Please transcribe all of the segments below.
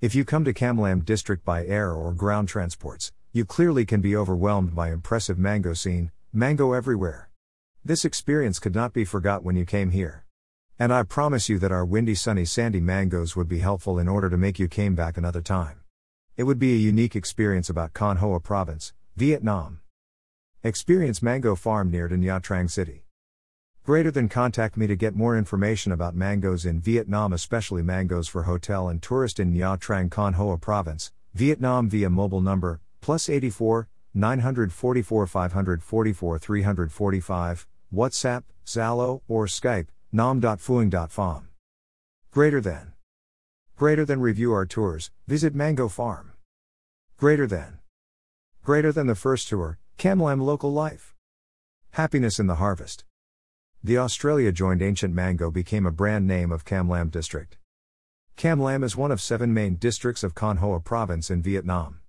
If you come to Cam Lam district by air or ground transports, you clearly can be overwhelmed by impressive mango scene, mango everywhere. This experience could not be forgot when you came here. And I promise you that our windy sunny sandy mangoes would be helpful in order to make you came back another time. It would be a unique experience about Khanh Hoa province, Vietnam. Experience Mango Farm near Nha Trang City. Greater than contact me to get more information about mangoes in Vietnam, especially mangoes for hotel and tourist in Nha Trang Khanh Hoa province, Vietnam via mobile number plus 84 944 544 345, WhatsApp, Zalo, or Skype, nam.phuong.phom. Greater than. Greater than review our tours, visit Mango Farm. Greater than. Greater than the first tour, Cam Lam Local Life. Happiness in the Harvest. The Australia joined Ancient Mango became a brand name of Cam Lam District. Cam Lam is one of seven main districts of Khanh Hoa Province in Vietnam.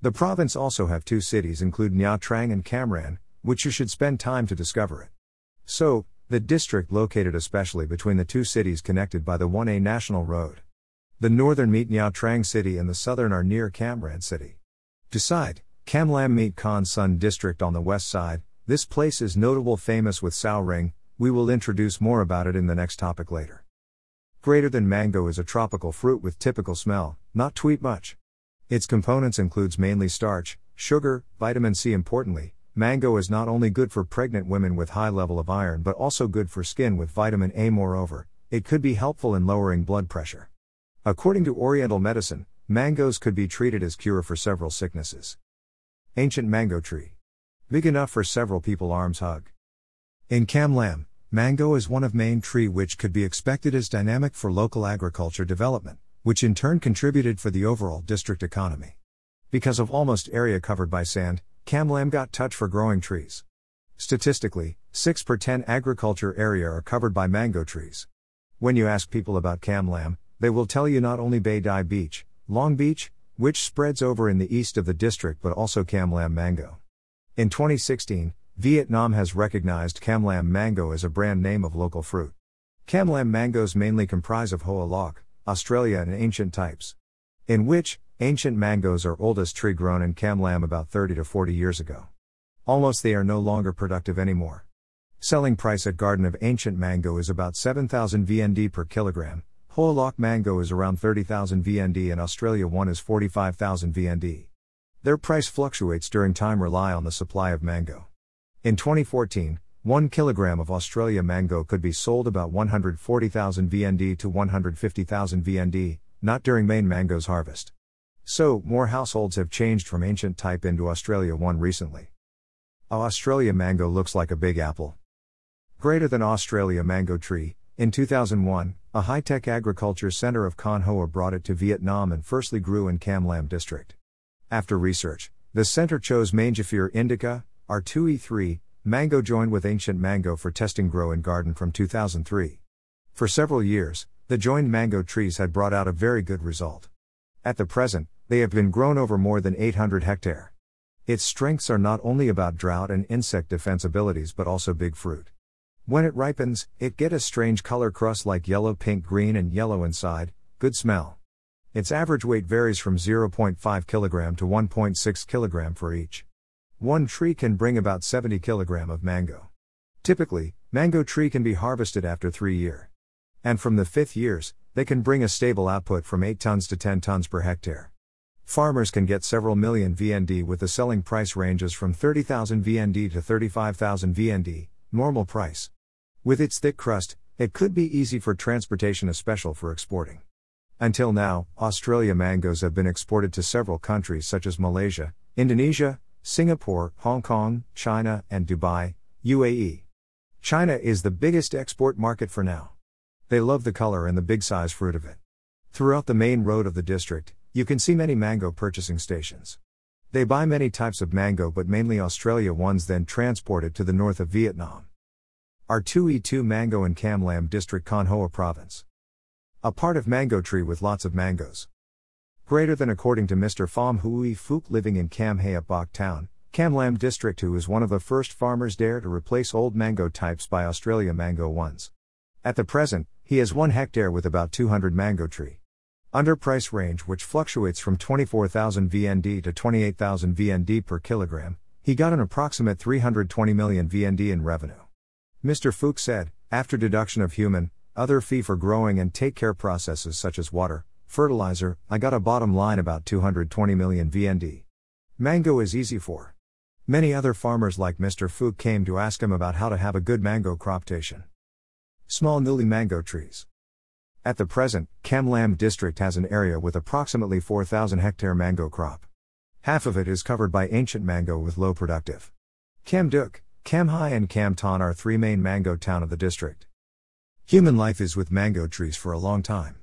The province also have two cities include Nha Trang and Cam Ranh, which you should spend time to discover it. So, the district located especially between the two cities connected by the 1A National Road. The northern meet Nha Trang City and the southern are near Cam Ranh City. Decide, Cam Lam meet Khanh Son District on the west side, this place is notable famous with Sao Ring, we will introduce more about it in the next topic later. Greater than mango is a tropical fruit with typical smell, not tweet much. Its components includes mainly starch, sugar, vitamin C importantly. Mango is not only good for pregnant women with high level of iron but also good for skin with vitamin A moreover. It could be helpful in lowering blood pressure. According to Oriental medicine, mangoes could be treated as cure for several sicknesses. Ancient mango tree. Big enough for several people arms hug. In Cam Lam, Mango is one of main tree which could be expected as dynamic for local agriculture development, which in turn contributed for the overall district economy. Because of almost area covered by sand, Cam Lam got touch for growing trees. Statistically, 6 per 10 agriculture area are covered by mango trees. When you ask people about Cam Lam, they will tell you not only Bai Dai Beach, Long Beach, which spreads over in the east of the district but also Cam Lam mango. In 2016, Vietnam has recognized Cam Lam mango as a brand name of local fruit. Cam Lam mangoes mainly comprise of Hoa Loc, Australia and ancient types. In which, ancient mangoes are oldest tree grown in Cam Lam about 30 to 40 years ago. Almost they are no longer productive anymore. Selling price at Garden of Ancient Mango is about 7,000 VND per kilogram. Hoa Loc mango is around 30,000 VND and Australia one is 45,000 VND. Their price fluctuates during time rely on the supply of mango. In 2014, 1 kilogram of Australia mango could be sold about 140,000 VND to 150,000 VND, not during main mango's harvest. So, more households have changed from ancient type into Australia 1 recently. A Australia mango looks like a big apple. Greater than Australia mango tree, in 2001, a high tech agriculture center of Khanh Hoa brought it to Vietnam and firstly grew in Cam Lam district. After research, the center chose Mangifera indica, R2E2, Mango joined with Ancient Mango for testing grow in garden from 2003. For several years, the joined mango trees had brought out a very good result. At the present, they have been grown over more than 800 hectare. Its strengths are not only about drought and insect defense abilities but also big fruit. When it ripens, it get a strange color crust like yellow, pink, green and yellow inside, good smell. Its average weight varies from 0.5 kg to 1.6 kg for each. One tree can bring about 70 kg of mango. Typically, mango tree can be harvested after 3 year. And from the 5th years, they can bring a stable output from 8 tons to 10 tons per hectare. Farmers can get several million VND with the selling price ranges from 30,000 VND to 35,000 VND, normal price. With its thick crust, it could be easy for transportation, especially for exporting. Until now, Australia mangoes have been exported to several countries such as Malaysia, Indonesia, Singapore, Hong Kong, China, and Dubai, UAE. China is the biggest export market for now. They love the color and the big size fruit of it. Throughout the main road of the district, you can see many mango purchasing stations. They buy many types of mango but mainly Australia ones then transported to the north of Vietnam. R2E2 mango in Cam Lam district Khanh Hoa province. A part of mango tree with lots of mangoes. Greater than according to Mr. Pham Hui Phuc living in Cam Bok Town, Cam Lam District who is one of the first farmers dare to replace old mango types by Australia mango ones. At the present, he has one hectare with about 200 mango tree. Under price range which fluctuates from 24,000 VND to 28,000 VND per kilogram, he got an approximate 320 million VND in revenue. Mr. Fook said, after deduction of human, other fee for growing and take care processes such as water, fertilizer, I got a bottom line about 220 million VND. Mango is easy for. Many other farmers like Mr. Fook came to ask him about how to have a good mango croptation. Small newly mango trees. At the present, Cam Lam district has an area with approximately 4,000 hectare mango crop. Half of it is covered by ancient mango with low productive. Kamduk, Kamhai and Kamton are three main mango town of the district. Human life is with mango trees for a long time.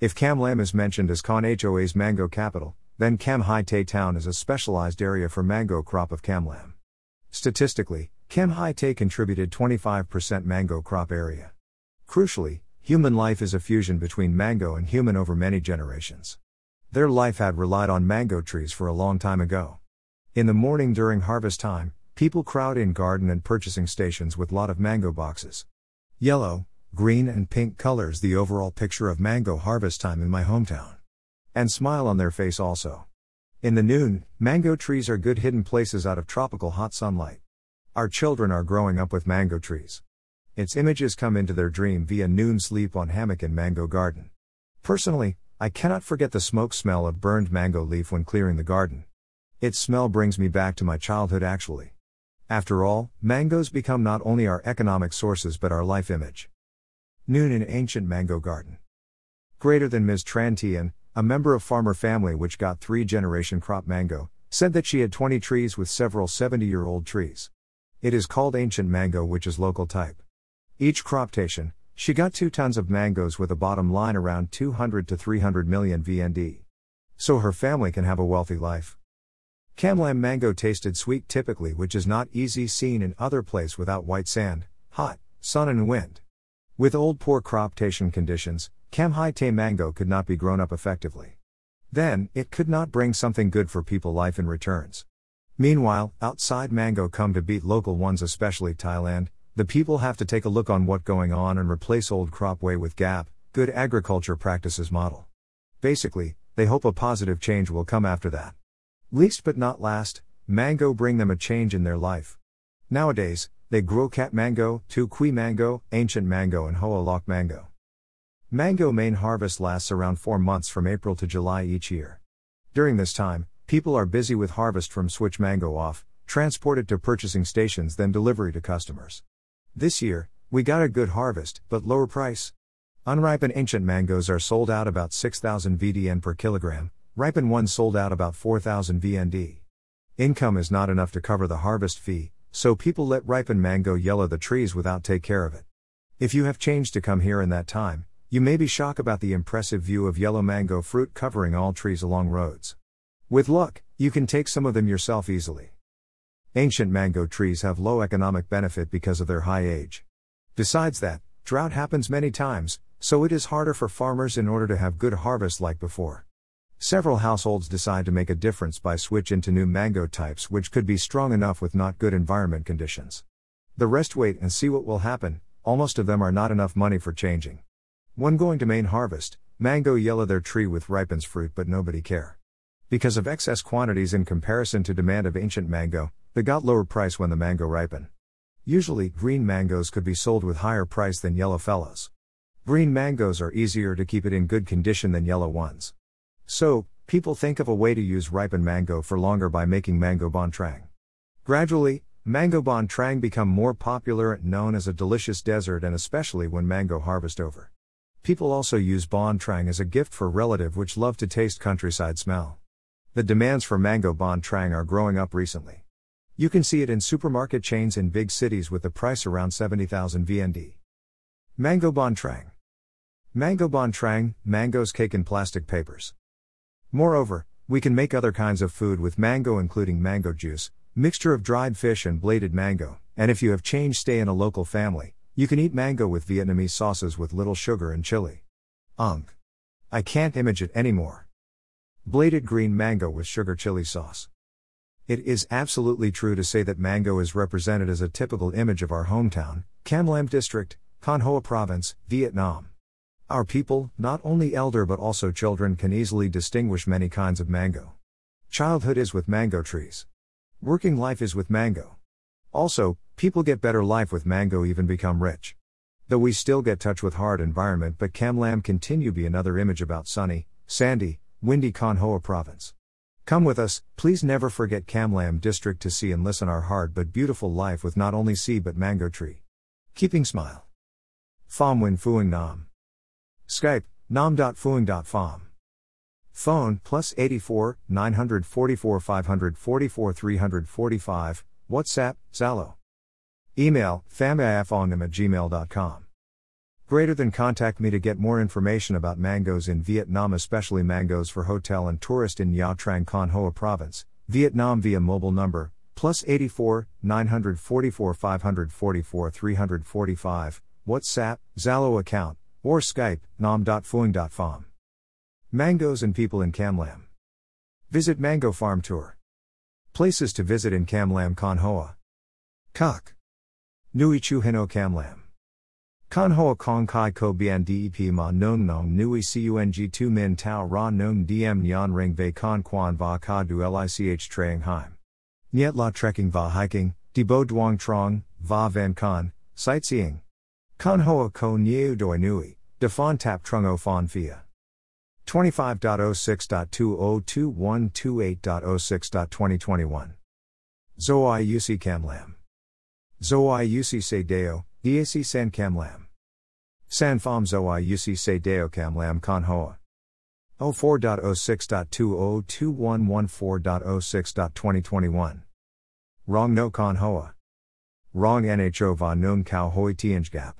If Cam Lam is mentioned as Khanh Hoa's mango capital, then Kamhai Te town is a specialized area for mango crop of Cam Lam. Statistically, Kamhai Te contributed 25% mango crop area. Crucially, Human life is a fusion between mango and human over many generations. Their life had relied on mango trees for a long time ago. In the morning during harvest time, people crowd in garden and purchasing stations with lot of mango boxes. Yellow, green and pink colors the overall picture of mango harvest time in my hometown. And smile on their face also. In the noon, mango trees are good hidden places out of tropical hot sunlight. Our children are growing up with mango trees. Its images come into their dream via noon sleep on hammock in mango garden. Personally, I cannot forget the smoke smell of burned mango leaf when clearing the garden. Its smell brings me back to my childhood actually. After all, mangoes become not only our economic sources but our life image. Noon in ancient mango garden. Greater than Ms. Trantian, a member of farmer family which got three generation crop mango, said that she had 20 trees with several 70 year old trees. It is called ancient mango which is local type. Each croptation, she got 2 tons of mangoes with a bottom line around 200 to 300 million VND. So her family can have a wealthy life. Cam Lam mango tasted sweet typically which is not easy seen in other place without white sand, hot, sun and wind. With old poor croptation conditions, Kamhai Te mango could not be grown up effectively. Then, it could not bring something good for people life in returns. Meanwhile, outside mango come to beat local ones especially Thailand, the people have to take a look on what going on and replace old crop way with GAP, good agriculture practices model. Basically, they hope a positive change will come after that. Least but not last, mango bring them a change in their life. Nowadays, they grow cat mango, kui mango, ancient mango and hoa loc mango. Mango main harvest lasts around 4 months from April to July each year. During this time, people are busy with harvest from switch mango off, transported to purchasing stations then delivery to customers. This year, we got a good harvest, but lower price. Unripened ancient mangoes are sold out about 6,000 VDN per kilogram, ripened ones sold out about 4,000 VND. Income is not enough to cover the harvest fee, so people let ripen mango yellow the trees without take care of it. If you have changed to come here in that time, you may be shocked about the impressive view of yellow mango fruit covering all trees along roads. With luck, you can take some of them yourself easily. Ancient mango trees have low economic benefit because of their high age. Besides that, drought happens many times, so it is harder for farmers in order to have good harvest like before. Several households decide to make a difference by switch into new mango types which could be strong enough with not good environment conditions. The rest wait and see what will happen, almost of them are not enough money for changing. When going to main harvest, mango yellow their tree with ripens fruit but nobody care. Because of excess quantities in comparison to demand of ancient mango, they got lower price when the mango ripen. Usually, green mangoes could be sold with higher price than yellow fellows. Green mangoes are easier to keep it in good condition than yellow ones. So, people think of a way to use ripened mango for longer by making mango bon trang. Gradually, mango bon trang become more popular and known as a delicious dessert and especially when mango harvest over. People also use bon trang as a gift for relative which love to taste countryside smell. The demands for mango bon trang are growing up recently. You can see it in supermarket chains in big cities with the price around 70,000 VND. Mango Bon Trang. Mango Bon Trang, mangoes cake in plastic papers. Moreover, we can make other kinds of food with mango including mango juice, mixture of dried fish and bladed mango, and if you have changed stay in a local family, you can eat mango with Vietnamese sauces with little sugar and chili. Unk. I can't image it anymore. Bladed green mango with sugar chili sauce. It is absolutely true to say that mango is represented as a typical image of our hometown, Cam Lam District, Khanh Hoa Province, Vietnam. Our people, not only elder but also children, can easily distinguish many kinds of mango. Childhood is with mango trees. Working life is with mango. Also, people get better life with mango, even become rich. Though we still get touch with hard environment, but Cam Lam continue be another image about sunny, sandy, windy Khanh Hoa province. Come with us, please never forget Cam Lam district to see and listen our hard but beautiful life with not only sea but mango tree. Keeping smile. Pham Huy Phuong Nam. Skype, nam.phuong.pham. Phone, plus 84, 944 544 345, WhatsApp, Zalo. Email, phamiaphongam at gmail.com. Greater than contact me to get more information about mangoes in Vietnam, especially mangoes for hotel and tourist in Nha Trang Khanh Hoa province, Vietnam via mobile number, plus 84, 944 544 345, WhatsApp, Zalo account, or Skype, nam.phuong.pham. Mangoes and people in Cam Lam. Visit Mango Farm Tour. Places to visit in Cam Lam Con Hoa. Kak. Nui Chu Hino Kamlam. Con Hoa Kong Kai Ko Bien Dep Ma Nung Nong Nui Cung 2 Min Tao Ra Nung Diem Nyan Ring Ve Kon Quan Va Ka Du Lich Trang Heim. Niet La Trekking Va Hiking, Debo Duong Trong, Va Van Con, Sightseeing. Con Hoa Ko Nieu Doi Nui, Defon Tap Trung O Fon Fia. 25.06.202128.06.2021. Zoai UC Kamlam. Zoai UC Se Deo, EAC San Kamlam. San Pham Zoai UC Se Deo Kamlam Kon Hoa. 04.06.202114.06.2021. Wrong no Kon Hoa. Wrong Nho Va Nung Kao Hoi Tianj Gap.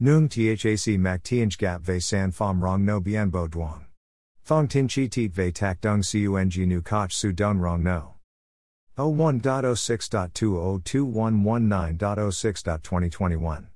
Nung THAC Mac Tianj Gap Ve San Pham Rong No Bien Bo Duong. Thong Tin Chi Tit Ve Tak Dung Cung Nu Koch Su Dung Rong No. 01.06.202119.06.2021.